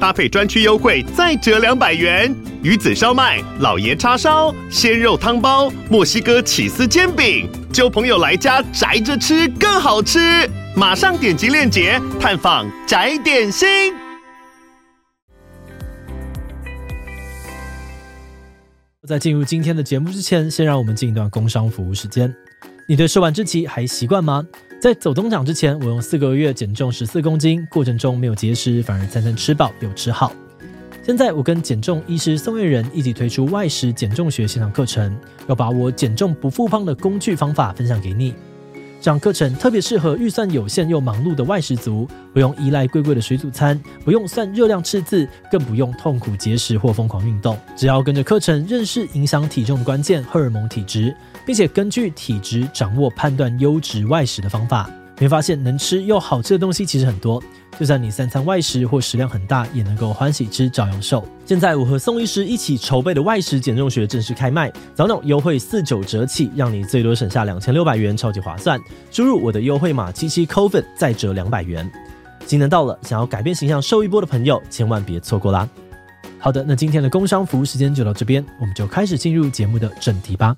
搭配专区优惠再折两百元。鱼子烧麦、老爷叉烧、鲜肉汤包、墨西哥起司煎饼，揪朋友来家宅着吃更好吃。马上点击链接探访宅点心。在进入今天的节目之前，先让我们进一段工商服务时间。你对试玩之期还习惯吗？在走钟奖之前，我用四个月减重十四公斤，过程中没有节食，反而餐餐吃饱又吃好。现在我跟减重医师宋月仁一起推出外食减重学线上课程，要把我减重不复胖的工具方法分享给你。这堂课程特别适合预算有限又忙碌的外食族，不用依赖贵贵的水煮餐，不用算热量赤字，更不用痛苦节食或疯狂运动。只要跟着课程认识影响体重的关键荷尔蒙体质，并且根据体质掌握判断优质外食的方法，你会发现能吃又好吃的东西其实很多。就算你三餐外食或食量很大，也能够欢喜吃，照样瘦。现在我和宋医师一起筹备的外食减重学正式开卖，早鸟优惠四九折起，让你最多省下两千六百元，超级划算。输入我的优惠码七七 COVID 再折两百元。今年到了，想要改变形象、瘦一波的朋友，千万别错过啦！好的，那今天的工商服务时间就到这边，我们就开始进入节目的正题吧。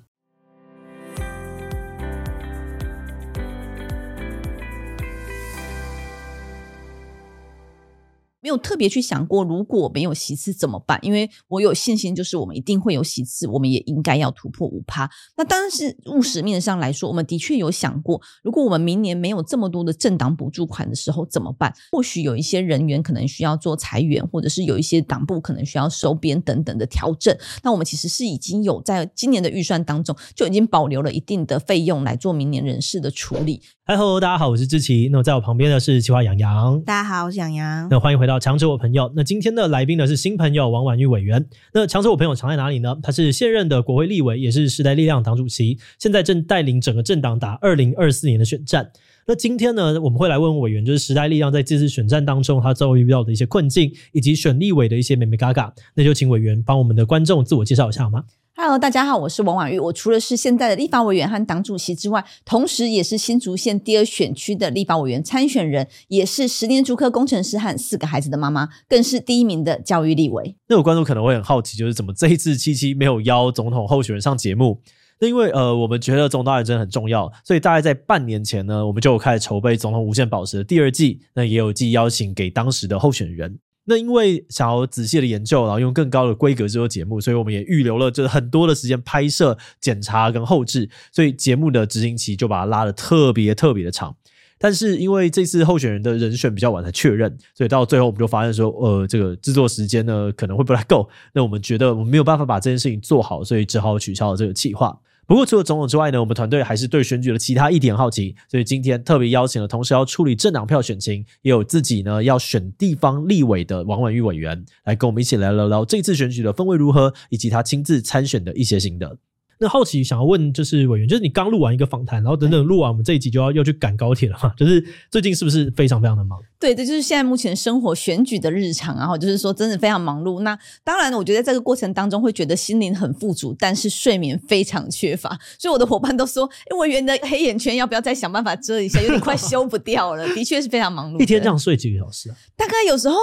没有特别去想过，如果没有席次怎么办？因为我有信心，就是我们一定会有席次，我们也应该要突破五趴。那当然是务实面上来说，我们的确有想过，如果我们明年没有这么多的政党补助款的时候怎么办？或许有一些人员可能需要做裁员，或者是有一些党部可能需要收编等等的调整。那我们其实是已经有在今年的预算当中就已经保留了一定的费用来做明年人事的处理。嗨吼，大家好，我是志奇。那在我旁边的是企划洋洋。大家好，我是洋洋。那欢迎回到。强者我朋友，那今天的来宾呢是新朋友王婉玉委员。那强者我朋友藏在哪里呢？他是现任的国会立委，也是时代力量党主席，现在正带领整个政党打二零二四年的选战。那今天呢，我们会来问委员，就是时代力量在这次选战当中，他遭遇到的一些困境，以及选立委的一些美眉嘎嘎。那就请委员帮我们的观众自我介绍一下好吗？Hello，大家好，我是王婉玉。我除了是现在的立法委员和党主席之外，同时也是新竹县第二选区的立法委员参选人，也是十年竹科工程师和四个孩子的妈妈，更是第一名的教育立委。那有观众可能会很好奇，就是怎么这一次七七没有邀总统候选人上节目？那因为呃，我们觉得总统大选真的很重要，所以大概在半年前呢，我们就有开始筹备《总统无限宝石》的第二季，那也有寄邀请给当时的候选人。那因为想要仔细的研究，然后用更高的规格制作节目，所以我们也预留了就是很多的时间拍摄、检查跟后置，所以节目的执行期就把它拉得特别特别的长。但是因为这次候选人的人选比较晚才确认，所以到最后我们就发现说，呃，这个制作时间呢可能会不太够。那我们觉得我们没有办法把这件事情做好，所以只好取消了这个计划。不过除了总统之外呢，我们团队还是对选举的其他一点好奇，所以今天特别邀请了同时要处理政党票选情，也有自己呢要选地方立委的王婉玉委员，来跟我们一起来聊聊这次选举的氛围如何，以及他亲自参选的一些心得。那好奇想要问，就是委员，就是你刚录完一个访谈，然后等等录完，我们这一集就要要去赶高铁了嘛？就是最近是不是非常非常的忙？对，这就是现在目前生活选举的日常，然后就是说真的非常忙碌。那当然，我觉得在这个过程当中会觉得心灵很富足，但是睡眠非常缺乏。所以我的伙伴都说，哎，委员的黑眼圈要不要再想办法遮一下？有点快 修不掉了。的确是非常忙碌，一天这样睡几个小时啊？大概有时候。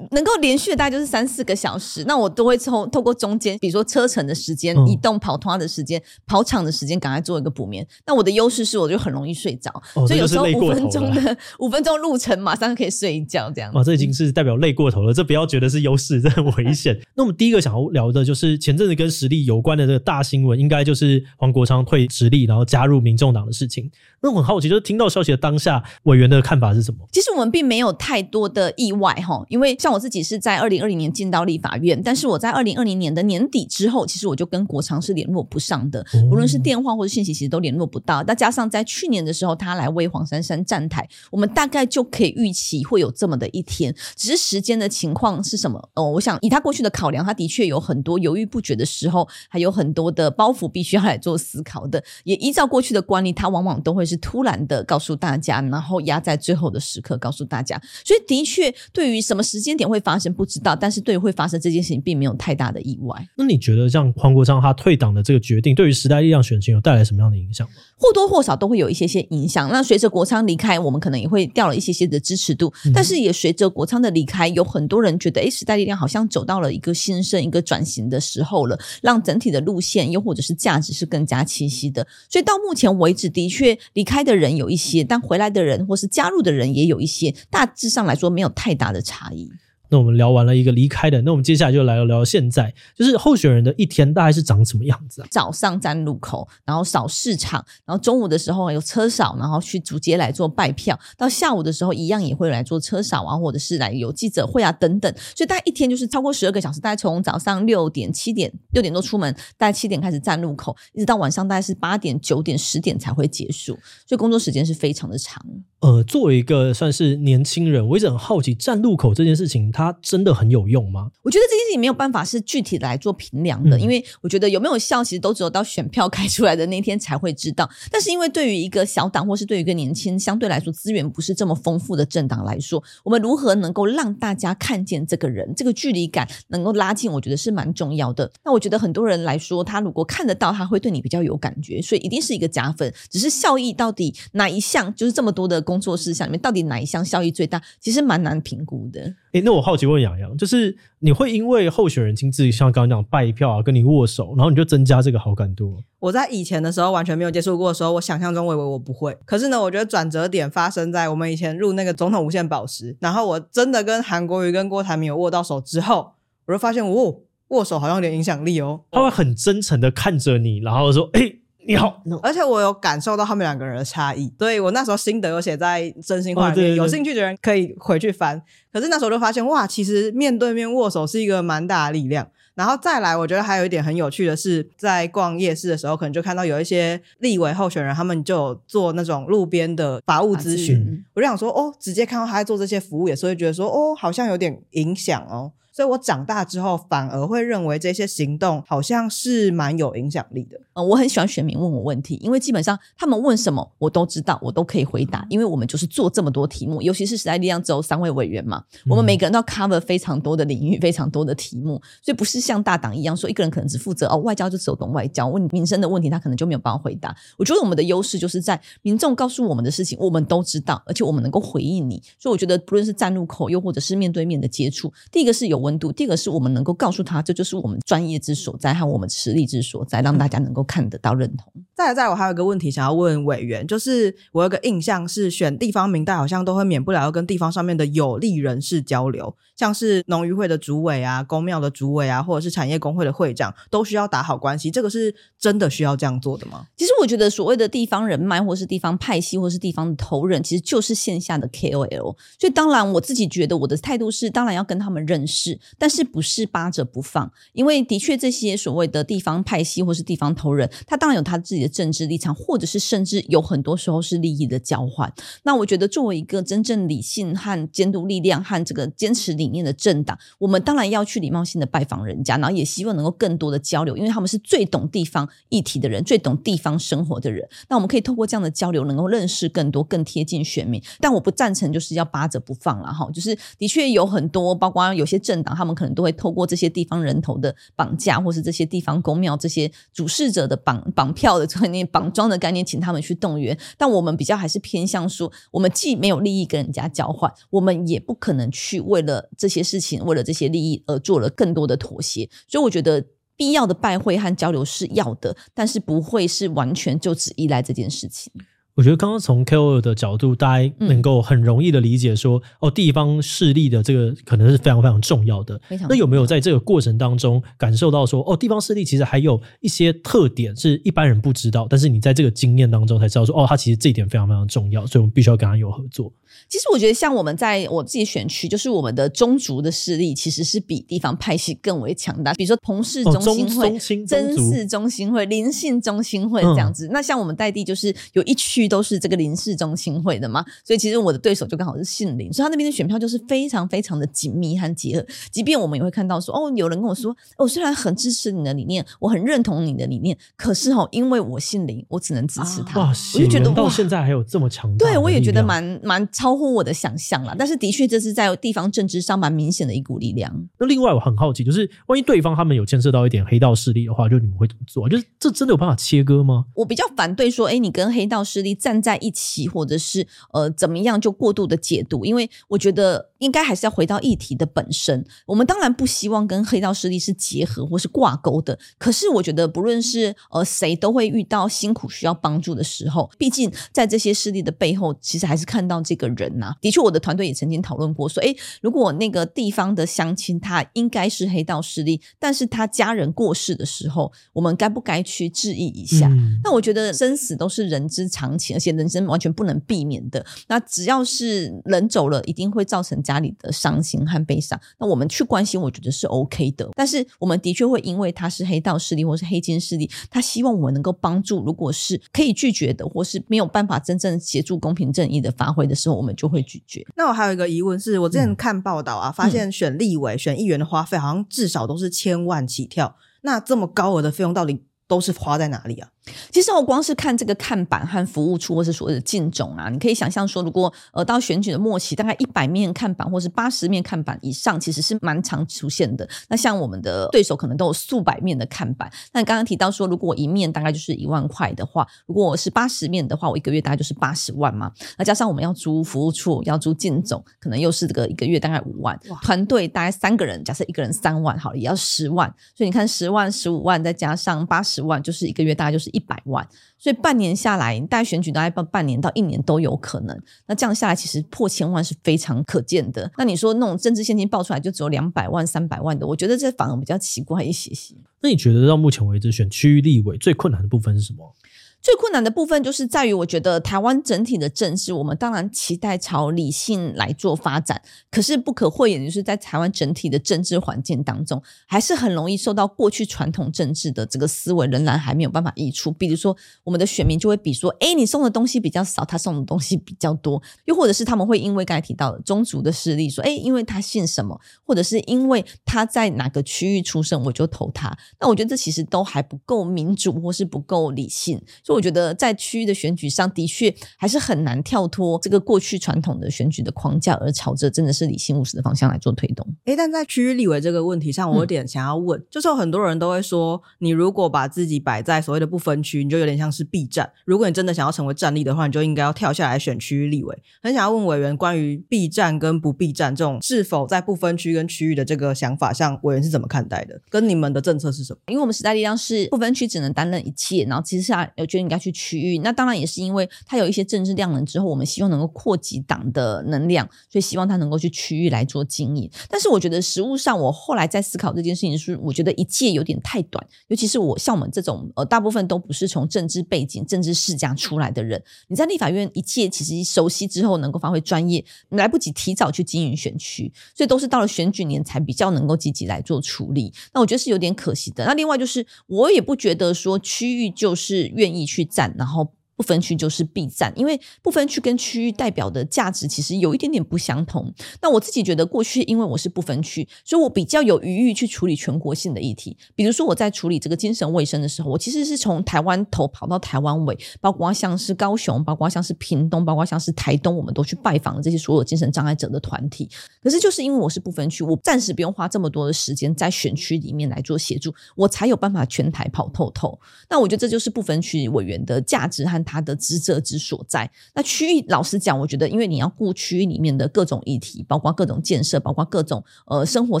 能够连续的大概就是三四个小时，那我都会透透过中间，比如说车程的时间、移动跑团的时间、跑场的时间，赶快做一个补眠。那我的优势是，我就很容易睡着，哦、所以有时候五分钟的 五分钟路程，马上可以睡一觉这样。哇，这已经是代表累过头了，这不要觉得是优势，这很危险。那我们第一个想要聊的就是前阵子跟实力有关的这个大新闻，应该就是黄国昌退实力，然后加入民众党的事情。那我很好奇，就是听到消息的当下，委员的看法是什么？其实我们并没有太多的意外哈，因为。像我自己是在二零二零年进到立法院，但是我在二零二零年的年底之后，其实我就跟国常是联络不上的，无论是电话或者信息，其实都联络不到。再加上在去年的时候，他来为黄珊珊站台，我们大概就可以预期会有这么的一天，只是时间的情况是什么？哦，我想以他过去的考量，他的确有很多犹豫不决的时候，还有很多的包袱必须要来做思考的。也依照过去的惯例，他往往都会是突然的告诉大家，然后压在最后的时刻告诉大家。所以的确，对于什么时间点会发生不知道，但是对于会发生这件事情，并没有太大的意外。那你觉得像黄国昌他退党的这个决定，对于时代力量选情有带来什么样的影响吗？或多或少都会有一些些影响。那随着国昌离开，我们可能也会掉了一些些的支持度。嗯、但是也随着国昌的离开，有很多人觉得，哎，时代力量好像走到了一个新生、一个转型的时候了，让整体的路线又或者是价值是更加清晰的。所以到目前为止，的确离开的人有一些，但回来的人或是加入的人也有一些。大致上来说，没有太大的差异。那我们聊完了一个离开的，那我们接下来就来聊聊现在，就是候选人的一天大概是长什么样子啊？早上站路口，然后扫市场，然后中午的时候有车扫，然后去主街来做拜票，到下午的时候一样也会来做车扫啊，或者是来有记者会啊等等，所以大概一天就是超过十二个小时，大概从早上六点、七点、六点多出门，大概七点开始站路口，一直到晚上大概是八点、九点、十点才会结束，所以工作时间是非常的长。呃，作为一个算是年轻人，我一直很好奇站路口这件事情，它真的很有用吗？我觉得这件事情没有办法是具体的来做评量的，嗯、因为我觉得有没有效，其实都只有到选票开出来的那天才会知道。但是因为对于一个小党，或是对于一个年轻、相对来说资源不是这么丰富的政党来说，我们如何能够让大家看见这个人，这个距离感能够拉近，我觉得是蛮重要的。那我觉得很多人来说，他如果看得到，他会对你比较有感觉，所以一定是一个加分。只是效益到底哪一项，就是这么多的工作事项里面，到底哪一项效益最大，其实蛮难评估的。诶，那我好奇问洋洋，就是你会因为候选人亲自像刚刚讲拜票啊，跟你握手，然后你就增加这个好感度？我在以前的时候完全没有接触过的时候，我想象中我以为我不会。可是呢，我觉得转折点发生在我们以前入那个总统无限宝石，然后我真的跟韩国瑜跟郭台铭有握到手之后，我就发现，哦，握手好像有点影响力哦。他会很真诚的看着你，然后说，诶。你好，而且我有感受到他们两个人的差异，所以我那时候心得有写在真心话里面，哦、对对对，有兴趣的人可以回去翻。可是那时候就发现，哇，其实面对面握手是一个蛮大的力量。然后再来，我觉得还有一点很有趣的是，在逛夜市的时候，可能就看到有一些立委候选人，他们就有做那种路边的法务咨询。嗯、我就想说，哦，直接看到他在做这些服务，也是会觉得说，哦，好像有点影响哦。所以我长大之后反而会认为这些行动好像是蛮有影响力的。嗯，我很喜欢选民问我问题，因为基本上他们问什么我都知道，我都可以回答。因为我们就是做这么多题目，尤其是时代力量只有三位委员嘛，我们每个人都要 cover 非常多的领域，非常多的题目，所以不是像大党一样说一个人可能只负责哦外交就只有懂外交，问民生的问题他可能就没有办法回答。我觉得我们的优势就是在民众告诉我们的事情，我们都知道，而且我们能够回应你。所以我觉得不论是站路口，又或者是面对面的接触，第一个是有温度，第二个是我们。能够告诉他，这就是我们专业之所在和我们实力之所在，让大家能够看得到认同。再来，再来，我还有一个问题想要问委员，就是我有个印象是选地方民代好像都会免不了要跟地方上面的有利人士交流，像是农渔会的主委啊、公庙的主委啊，或者是产业工会的会长，都需要打好关系。这个是真的需要这样做的吗？其实我觉得所谓的地方人脉，或是地方派系，或是地方的头人，其实就是线下的 KOL。所以当然，我自己觉得我的态度是，当然要跟他们认识，但是不是。扒着不放，因为的确这些所谓的地方派系或是地方头人，他当然有他自己的政治立场，或者是甚至有很多时候是利益的交换。那我觉得作为一个真正理性和监督力量和这个坚持理念的政党，我们当然要去礼貌性的拜访人家，然后也希望能够更多的交流，因为他们是最懂地方议题的人，最懂地方生活的人。那我们可以透过这样的交流，能够认识更多、更贴近选民。但我不赞成就是要扒着不放了哈，就是的确有很多，包括有些政党，他们可能都会透。过这些地方人头的绑架，或是这些地方公庙这些主事者的绑绑票的概念、绑桩的概念，请他们去动员。但我们比较还是偏向说，我们既没有利益跟人家交换，我们也不可能去为了这些事情、为了这些利益而做了更多的妥协。所以我觉得必要的拜会和交流是要的，但是不会是完全就只依赖这件事情。我觉得刚刚从 KOL 的角度，大家能够很容易的理解说，嗯、哦，地方势力的这个可能是非常非常重要的。那有没有在这个过程当中感受到说，哦，地方势力其实还有一些特点是一般人不知道，但是你在这个经验当中才知道说，哦，他其实这一点非常非常重要，所以我们必须要跟他有合作。其实我觉得，像我们在我自己选区，就是我们的宗族的势力，其实是比地方派系更为强大。比如说彭氏中心会、哦、曾氏中心会、林姓中心会这样子。嗯、那像我们在地，就是有一区都是这个林氏中心会的嘛，所以其实我的对手就刚好是姓林，所以他那边的选票就是非常非常的紧密和结合。即便我们也会看到说，哦，有人跟我说，我、哦、虽然很支持你的理念，我很认同你的理念，可是哦，因为我姓林，我只能支持他。啊、哇，我就觉得到现在还有这么强大，对我也觉得蛮蛮超。乎我的想象啦，但是的确这是在地方政治上蛮明显的一股力量。那另外我很好奇，就是万一对方他们有牵涉到一点黑道势力的话，就你们会怎么做？就是这真的有办法切割吗？我比较反对说，哎，你跟黑道势力站在一起，或者是呃怎么样就过度的解读，因为我觉得应该还是要回到议题的本身。我们当然不希望跟黑道势力是结合或是挂钩的，可是我觉得不论是呃谁都会遇到辛苦需要帮助的时候，毕竟在这些势力的背后，其实还是看到这个人。呐，的确，我的团队也曾经讨论过，说，诶，如果那个地方的乡亲他应该是黑道势力，但是他家人过世的时候，我们该不该去质疑一下？嗯、那我觉得生死都是人之常情，而且人生完全不能避免的。那只要是人走了，一定会造成家里的伤心和悲伤。那我们去关心，我觉得是 OK 的。但是我们的确会因为他是黑道势力或是黑金势力，他希望我们能够帮助，如果是可以拒绝的，或是没有办法真正协助公平正义的发挥的时候，我们。就会拒绝。那我还有一个疑问是，我之前看报道啊，嗯、发现选立委、选议员的花费好像至少都是千万起跳。那这么高额的费用，到底都是花在哪里啊？其实我光是看这个看板和服务处，或是所谓的竞种啊，你可以想象说，如果呃到选举的末期，大概一百面看板或是八十面看板以上，其实是蛮常出现的。那像我们的对手可能都有数百面的看板。那你刚刚提到说，如果一面大概就是一万块的话，如果我是八十面的话，我一个月大概就是八十万嘛。那加上我们要租服务处，要租竞种，可能又是这个一个月大概五万。团队大概三个人，假设一个人三万，好了，也要十万。所以你看，十万、十五万再加上八十万，就是一个月大概就是一一百万。所以半年下来，大概选举大概半半年到一年都有可能。那这样下来，其实破千万是非常可见的。那你说那种政治现金爆出来就只有两百万、三百万的，我觉得这反而比较奇怪一些些。那你觉得到目前为止选区域立委最困难的部分是什么？最困难的部分就是在于，我觉得台湾整体的政治，我们当然期待朝理性来做发展，可是不可讳言，就是在台湾整体的政治环境当中，还是很容易受到过去传统政治的这个思维仍然还没有办法溢出。比如说，我们的选民就会比说，哎，你送的东西比较少，他送的东西比较多；又或者是他们会因为刚才提到的宗族的势力，说，哎，因为他姓什么，或者是因为他在哪个区域出生，我就投他。那我觉得这其实都还不够民主，或是不够理性。所以我觉得在区域的选举上的确还是很难跳脱这个过去传统的选举的框架，而朝着真的是理性务实的方向来做推动。诶，但在区域立委这个问题上，我有点想要问，嗯、就是有很多人都会说，你如果把自己摆在所谓的不分区，你就有点像是避战。如果你真的想要成为战力的话，你就应该要跳下来选区域立委。很想要问委员关于避战跟不避战这种是否在不分区跟区域的这个想法上，委员是怎么看待的？跟你们的政策是什么？因为我们时代力量是不分区只能担任一切，然后其实下我觉得应该去。区域，那当然也是因为他有一些政治量能之后，我们希望能够扩及党的能量，所以希望他能够去区域来做经营。但是我觉得实务上，我后来在思考这件事情是，我觉得一届有点太短，尤其是我像我们这种呃，大部分都不是从政治背景、政治世家出来的人，你在立法院一届其实熟悉之后，能够发挥专业，来不及提早去经营选区，所以都是到了选举年才比较能够积极来做处理。那我觉得是有点可惜的。那另外就是，我也不觉得说区域就是愿意去站。然后不分区就是 B 站，因为不分区跟区域代表的价值其实有一点点不相同。那我自己觉得，过去因为我是不分区，所以我比较有余裕去处理全国性的议题。比如说我在处理这个精神卫生的时候，我其实是从台湾头跑到台湾尾，包括像是高雄，包括像是屏东，包括像是台东，我们都去拜访了这些所有精神障碍者的团体。可是就是因为我是不分区，我暂时不用花这么多的时间在选区里面来做协助，我才有办法全台跑透透。那我觉得这就是不分区委员的价值和。他的职责之所在。那区域，老实讲，我觉得，因为你要顾区域里面的各种议题，包括各种建设，包括各种呃生活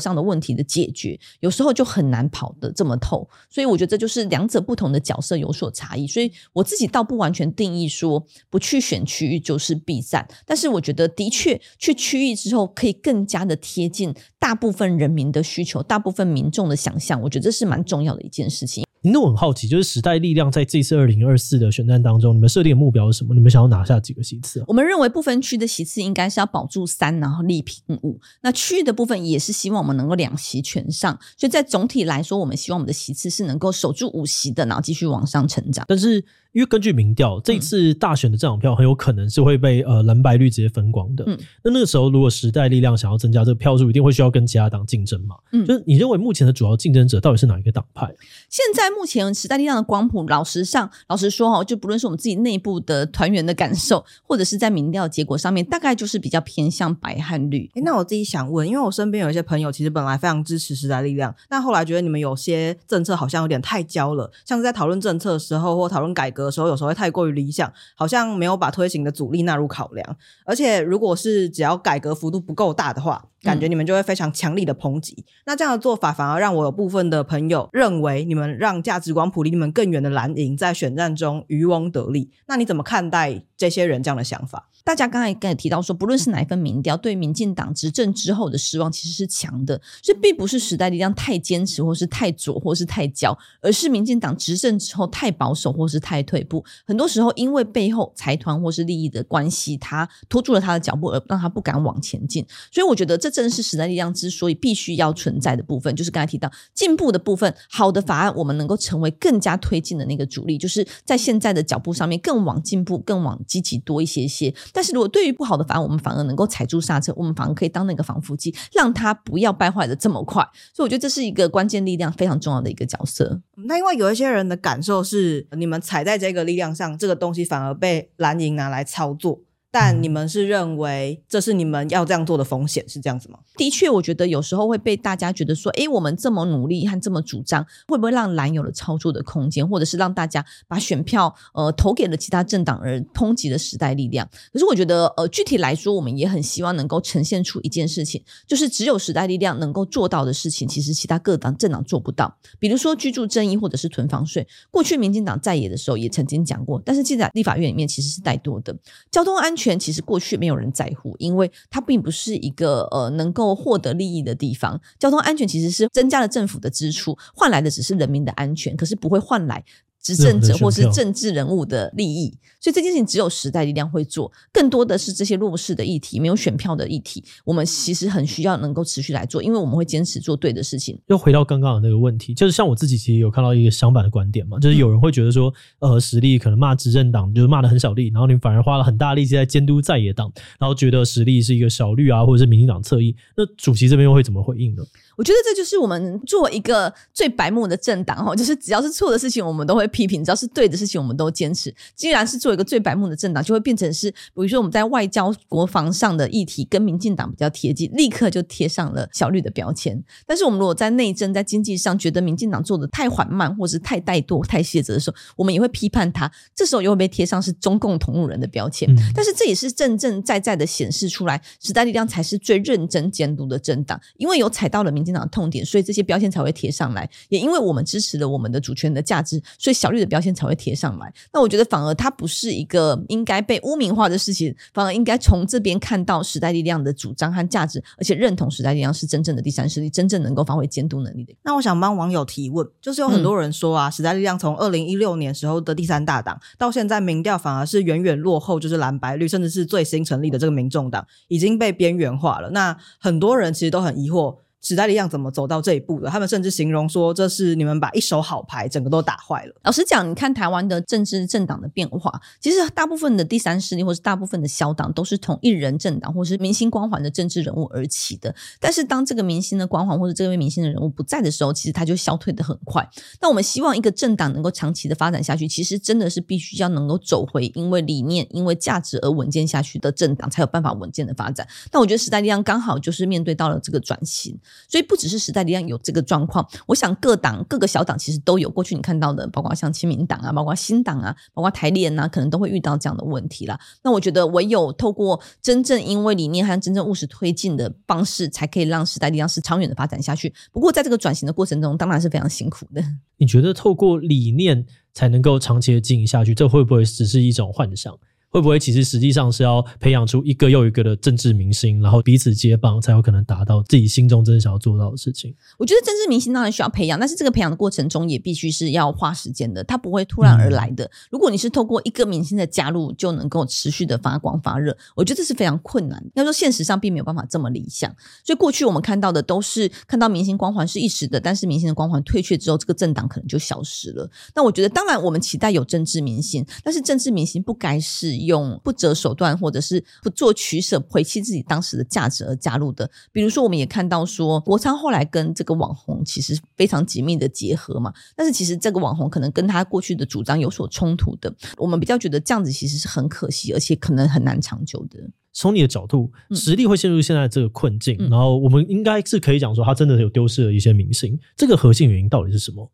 上的问题的解决，有时候就很难跑得这么透。所以，我觉得这就是两者不同的角色有所差异。所以，我自己倒不完全定义说不去选区域就是避战，但是我觉得的确去区域之后，可以更加的贴近大部分人民的需求，大部分民众的想象。我觉得这是蛮重要的一件事情。那我很好奇，就是时代力量在这次二零二四的选战当中，你们设定的目标是什么？你们想要拿下几个席次啊？我们认为不分区的席次应该是要保住三，然后力拼五。那区域的部分也是希望我们能够两席全上。所以在总体来说，我们希望我们的席次是能够守住五席的，然后继续往上成长。但是。因为根据民调，这次大选的这场票很有可能是会被呃蓝白绿直接分光的。嗯，那那个时候，如果时代力量想要增加这个票数，一定会需要跟其他党竞争嘛。嗯，就是你认为目前的主要竞争者到底是哪一个党派？现在目前时代力量的光谱，老实上，老实说哈，就不论是我们自己内部的团员的感受，或者是在民调结果上面，大概就是比较偏向白和绿。诶，那我自己想问，因为我身边有一些朋友，其实本来非常支持时代力量，但后来觉得你们有些政策好像有点太焦了，像是在讨论政策的时候或讨论改革的时候，有时候会太过于。理想好像没有把推行的阻力纳入考量，而且如果是只要改革幅度不够大的话，感觉你们就会非常强力的抨击。嗯、那这样的做法反而让我有部分的朋友认为你们让价值观谱离你们更远的蓝营在选战中渔翁得利。那你怎么看待这些人这样的想法？大家刚才刚才提到说，不论是哪一份民调，对民进党执政之后的失望其实是强的，所以并不是时代力量太坚持，或是太左，或是太骄，而是民进党执政之后太保守，或是太退步。很多时候，因为背后财团或是利益的关系，他拖住了他的脚步，而让他不敢往前进。所以，我觉得这正是时代力量之所以必须要存在的部分，就是刚才提到进步的部分，好的法案，我们能够成为更加推进的那个主力，就是在现在的脚步上面更往进步、更往积极多一些些。但是如果对于不好的法案，我们反而能够踩住刹车，我们反而可以当那个防腐剂，让它不要败坏的这么快。所以我觉得这是一个关键力量，非常重要的一个角色。那因为有一些人的感受是，你们踩在这个力量上，这个东西反而被蓝营拿来操作。但你们是认为这是你们要这样做的风险，是这样子吗？的确，我觉得有时候会被大家觉得说，诶，我们这么努力和这么主张，会不会让蓝有了操作的空间，或者是让大家把选票呃投给了其他政党而抨击了时代力量？可是我觉得，呃，具体来说，我们也很希望能够呈现出一件事情，就是只有时代力量能够做到的事情，其实其他各党政党做不到。比如说居住争议或者是囤房税，过去民进党在野的时候也曾经讲过，但是现在立法院里面其实是怠多的，交通安全。权其实过去没有人在乎，因为它并不是一个呃能够获得利益的地方。交通安全其实是增加了政府的支出，换来的只是人民的安全，可是不会换来。执政者或是政治人物的利益，所以这件事情只有时代力量会做，更多的是这些弱势的议题，没有选票的议题，我们其实很需要能够持续来做，因为我们会坚持做对的事情。又回到刚刚的那个问题，就是像我自己其实有看到一个相反的观点嘛，就是有人会觉得说，呃，实力可能骂执政党就是骂的很小力，然后你反而花了很大力气在监督在野党，然后觉得实力是一个小绿啊，或者是民进党侧翼，那主席这边又会怎么回应呢？我觉得这就是我们做一个最白目的政党哈，就是只要是错的事情，我们都会批评；只要是对的事情，我们都坚持。既然是做一个最白目的政党，就会变成是，比如说我们在外交、国防上的议题跟民进党比较贴近，立刻就贴上了小绿的标签。但是我们如果在内政、在经济上觉得民进党做的太缓慢，或是太怠惰、太卸责的时候，我们也会批判他。这时候又会被贴上是中共同路人的标签。但是这也是正正在在的显示出来，时代力量才是最认真监督的政党，因为有踩到了民。的痛点，所以这些标签才会贴上来。也因为我们支持了我们的主权的价值，所以小绿的标签才会贴上来。那我觉得反而它不是一个应该被污名化的事情，反而应该从这边看到时代力量的主张和价值，而且认同时代力量是真正的第三势力，真正能够发挥监督能力的。那我想帮网友提问，就是有很多人说啊，时代力量从二零一六年时候的第三大党，到现在民调反而是远远落后，就是蓝白绿，甚至是最新成立的这个民众党已经被边缘化了。那很多人其实都很疑惑。时代力量怎么走到这一步的？他们甚至形容说，这是你们把一手好牌整个都打坏了。老实讲，你看台湾的政治政党的变化，其实大部分的第三势力或是大部分的小党都是从一人政党或是明星光环的政治人物而起的。但是当这个明星的光环或者这位明星的人物不在的时候，其实他就消退得很快。那我们希望一个政党能够长期的发展下去，其实真的是必须要能够走回因为理念、因为价值而稳健下去的政党，才有办法稳健的发展。但我觉得时代力量刚好就是面对到了这个转型。所以不只是时代力量有这个状况，我想各党各个小党其实都有。过去你看到的，包括像亲民党啊，包括新党啊，包括台联啊，可能都会遇到这样的问题啦。那我觉得唯有透过真正因为理念和真正务实推进的方式，才可以让时代力量是长远的发展下去。不过在这个转型的过程中，当然是非常辛苦的。你觉得透过理念才能够长期的经营下去，这会不会只是一种幻想？会不会其实实际上是要培养出一个又一个的政治明星，然后彼此接棒，才有可能达到自己心中真正想要做到的事情？我觉得政治明星当然需要培养，但是这个培养的过程中也必须是要花时间的，它不会突然而来的。嗯、如果你是透过一个明星的加入就能够持续的发光发热，我觉得这是非常困难。要说现实上并没有办法这么理想，所以过去我们看到的都是看到明星光环是一时的，但是明星的光环退却之后，这个政党可能就消失了。那我觉得，当然我们期待有政治明星，但是政治明星不该是用不择手段或者是不做取舍、回弃自己当时的价值而加入的。比如说，我们也看到说，国昌后来跟这个网红其实非常紧密的结合嘛，但是其实这个网红可能跟他过去的主张有所冲突的。我们比较觉得这样子其实是很可惜，而且可能很难长久的。从你的角度，实力会陷入现在这个困境，嗯、然后我们应该是可以讲说，他真的有丢失了一些明星。这个核心原因到底是什么？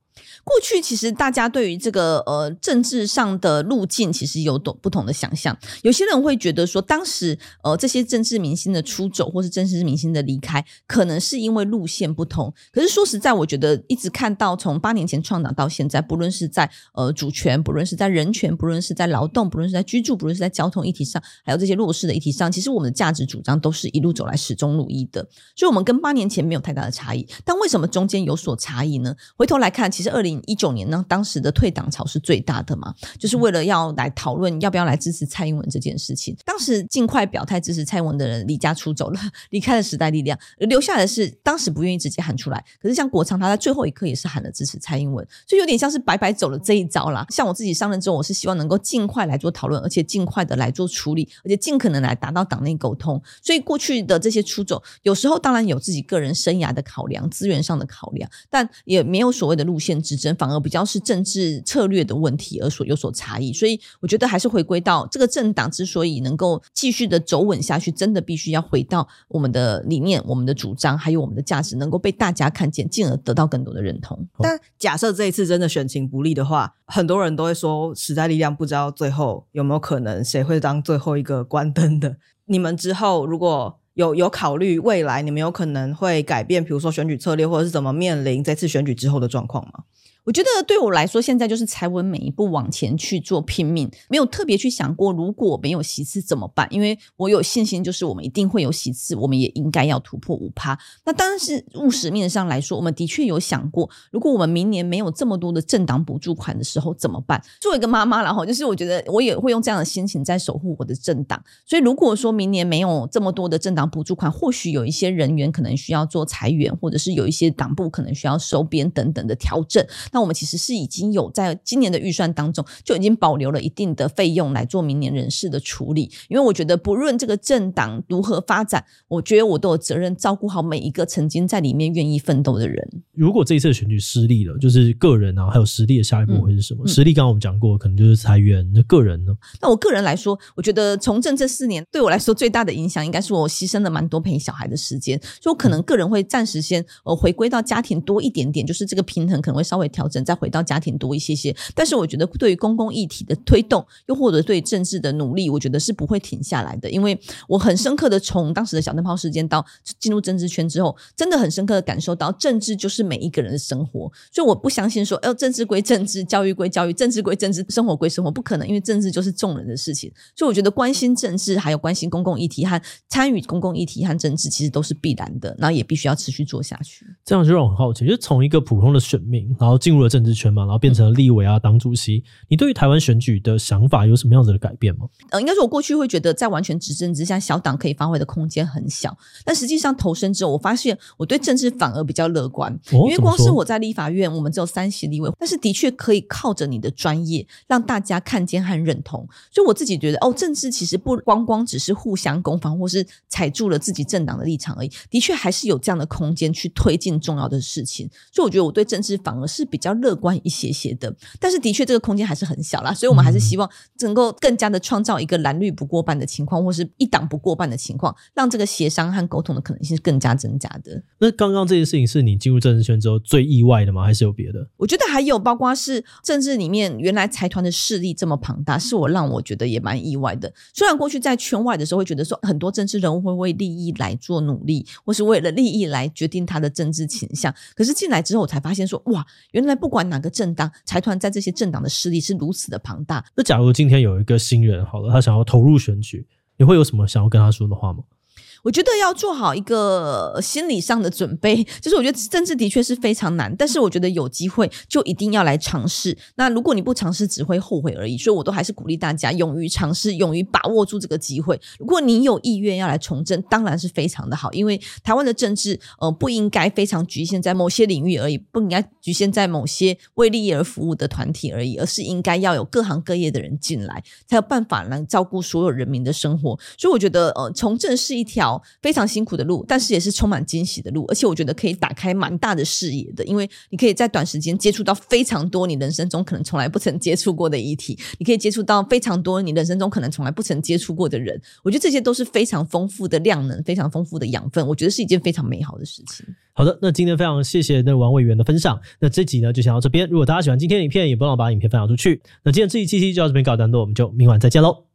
过去其实大家对于这个呃政治上的路径其实有懂不同的想象。有些人会觉得说，当时呃这些政治明星的出走或是政治明星的离开，可能是因为路线不同。可是说实在，我觉得一直看到从八年前创党到现在，不论是在呃主权，不论是在人权，不论是在劳动，不论是在居住，不论是在交通议题上，还有这些弱势的议题上，其实我们的价值主张都是一路走来始终如一的。所以，我们跟八年前没有太大的差异。但为什么中间有所差异呢？回头来看，其实二零一九年呢，当时的退党潮是最大的嘛，就是为了要来讨论要不要来支持蔡英文这件事情。当时尽快表态支持蔡英文的人离家出走了，离开了时代力量，留下来的是当时不愿意直接喊出来。可是像国昌，他在最后一刻也是喊了支持蔡英文，所以有点像是白白走了这一招啦。像我自己上任之后，我是希望能够尽快来做讨论，而且尽快的来做处理，而且尽可能来达到党内沟通。所以过去的这些出走，有时候当然有自己个人生涯的考量、资源上的考量，但也没有所谓的路线之争，反而比较是政治策略的问题而所有所差异，所以我觉得还是回归到这个政党之所以能够继续的走稳下去，真的必须要回到我们的理念、我们的主张，还有我们的价值，能够被大家看见，进而得到更多的认同。但假设这一次真的选情不利的话，很多人都会说时代力量不知道最后有没有可能谁会当最后一个关灯的。你们之后如果有有考虑未来，你们有可能会改变，比如说选举策略，或者是怎么面临这次选举之后的状况吗？我觉得对我来说，现在就是踩稳每一步往前去做拼命，没有特别去想过如果没有席次怎么办。因为我有信心，就是我们一定会有席次，我们也应该要突破五趴。那当然是务实面上来说，我们的确有想过，如果我们明年没有这么多的政党补助款的时候怎么办？作为一个妈妈，然后就是我觉得我也会用这样的心情在守护我的政党。所以如果说明年没有这么多的政党补助款，或许有一些人员可能需要做裁员，或者是有一些党部可能需要收编等等的调整。那我们其实是已经有在今年的预算当中就已经保留了一定的费用来做明年人事的处理，因为我觉得不论这个政党如何发展，我觉得我都有责任照顾好每一个曾经在里面愿意奋斗的人。如果这一次的选举失利了，就是个人啊，还有实力的下一步会是什么？嗯、实力刚刚我们讲过，可能就是裁员。那个人呢？那我个人来说，我觉得从政这四年对我来说最大的影响，应该是我牺牲了蛮多陪小孩的时间，所以我可能个人会暂时先呃回归到家庭多一点点，就是这个平衡可能会稍微调整，再回。到家庭多一些些，但是我觉得对于公共议题的推动，又或者对政治的努力，我觉得是不会停下来的。因为我很深刻的从当时的小灯泡事件到进入政治圈之后，真的很深刻的感受到，政治就是每一个人的生活。所以我不相信说，呃，政治归政治，教育归教育，政治归政治，生活归生活，不可能，因为政治就是众人的事情。所以我觉得关心政治，还有关心公共议题和参与公共议题和政治，其实都是必然的，然后也必须要持续做下去。这样就让我很好奇，就从一个普通的选民，然后进入了政治圈嘛。然后变成了立委啊，党主席。你对于台湾选举的想法有什么样子的改变吗？呃，应该说，我过去会觉得在完全执政之下，小党可以发挥的空间很小。但实际上投身之后，我发现我对政治反而比较乐观。因为光是我在立法院，我们只有三席立委，但是的确可以靠着你的专业，让大家看见和认同。所以我自己觉得，哦，政治其实不光光只是互相攻防，或是踩住了自己政党的立场而已。的确还是有这样的空间去推进重要的事情。所以我觉得我对政治反而是比较乐观。一些些的，但是的确这个空间还是很小啦，所以我们还是希望能够更加的创造一个蓝绿不过半的情况，或是一党不过半的情况，让这个协商和沟通的可能性是更加增加的。那刚刚这件事情是你进入政治圈之后最意外的吗？还是有别的？我觉得还有，包括是政治里面原来财团的势力这么庞大，是我让我觉得也蛮意外的。虽然过去在圈外的时候会觉得说很多政治人物会为利益来做努力，或是为了利益来决定他的政治倾向，可是进来之后我才发现说哇，原来。不管哪个政党，财团在这些政党的势力是如此的庞大。那假如今天有一个新人好了，他想要投入选举，你会有什么想要跟他说的话吗？我觉得要做好一个心理上的准备，就是我觉得政治的确是非常难，但是我觉得有机会就一定要来尝试。那如果你不尝试，只会后悔而已。所以我都还是鼓励大家勇于尝试，勇于把握住这个机会。如果你有意愿要来从政，当然是非常的好，因为台湾的政治呃不应该非常局限在某些领域而已，不应该局限在某些为利益而服务的团体而已，而是应该要有各行各业的人进来，才有办法来照顾所有人民的生活。所以我觉得呃从政是一条。非常辛苦的路，但是也是充满惊喜的路，而且我觉得可以打开蛮大的视野的，因为你可以在短时间接触到非常多你人生中可能从来不曾接触过的议题，你可以接触到非常多你人生中可能从来不曾接触过的人，我觉得这些都是非常丰富的量能，非常丰富的养分，我觉得是一件非常美好的事情。好的，那今天非常谢谢那王委员的分享，那这集呢就先到这边，如果大家喜欢今天的影片，也不要忘把影片分享出去。那今天这一期就到这边告一段落，我们就明晚再见喽。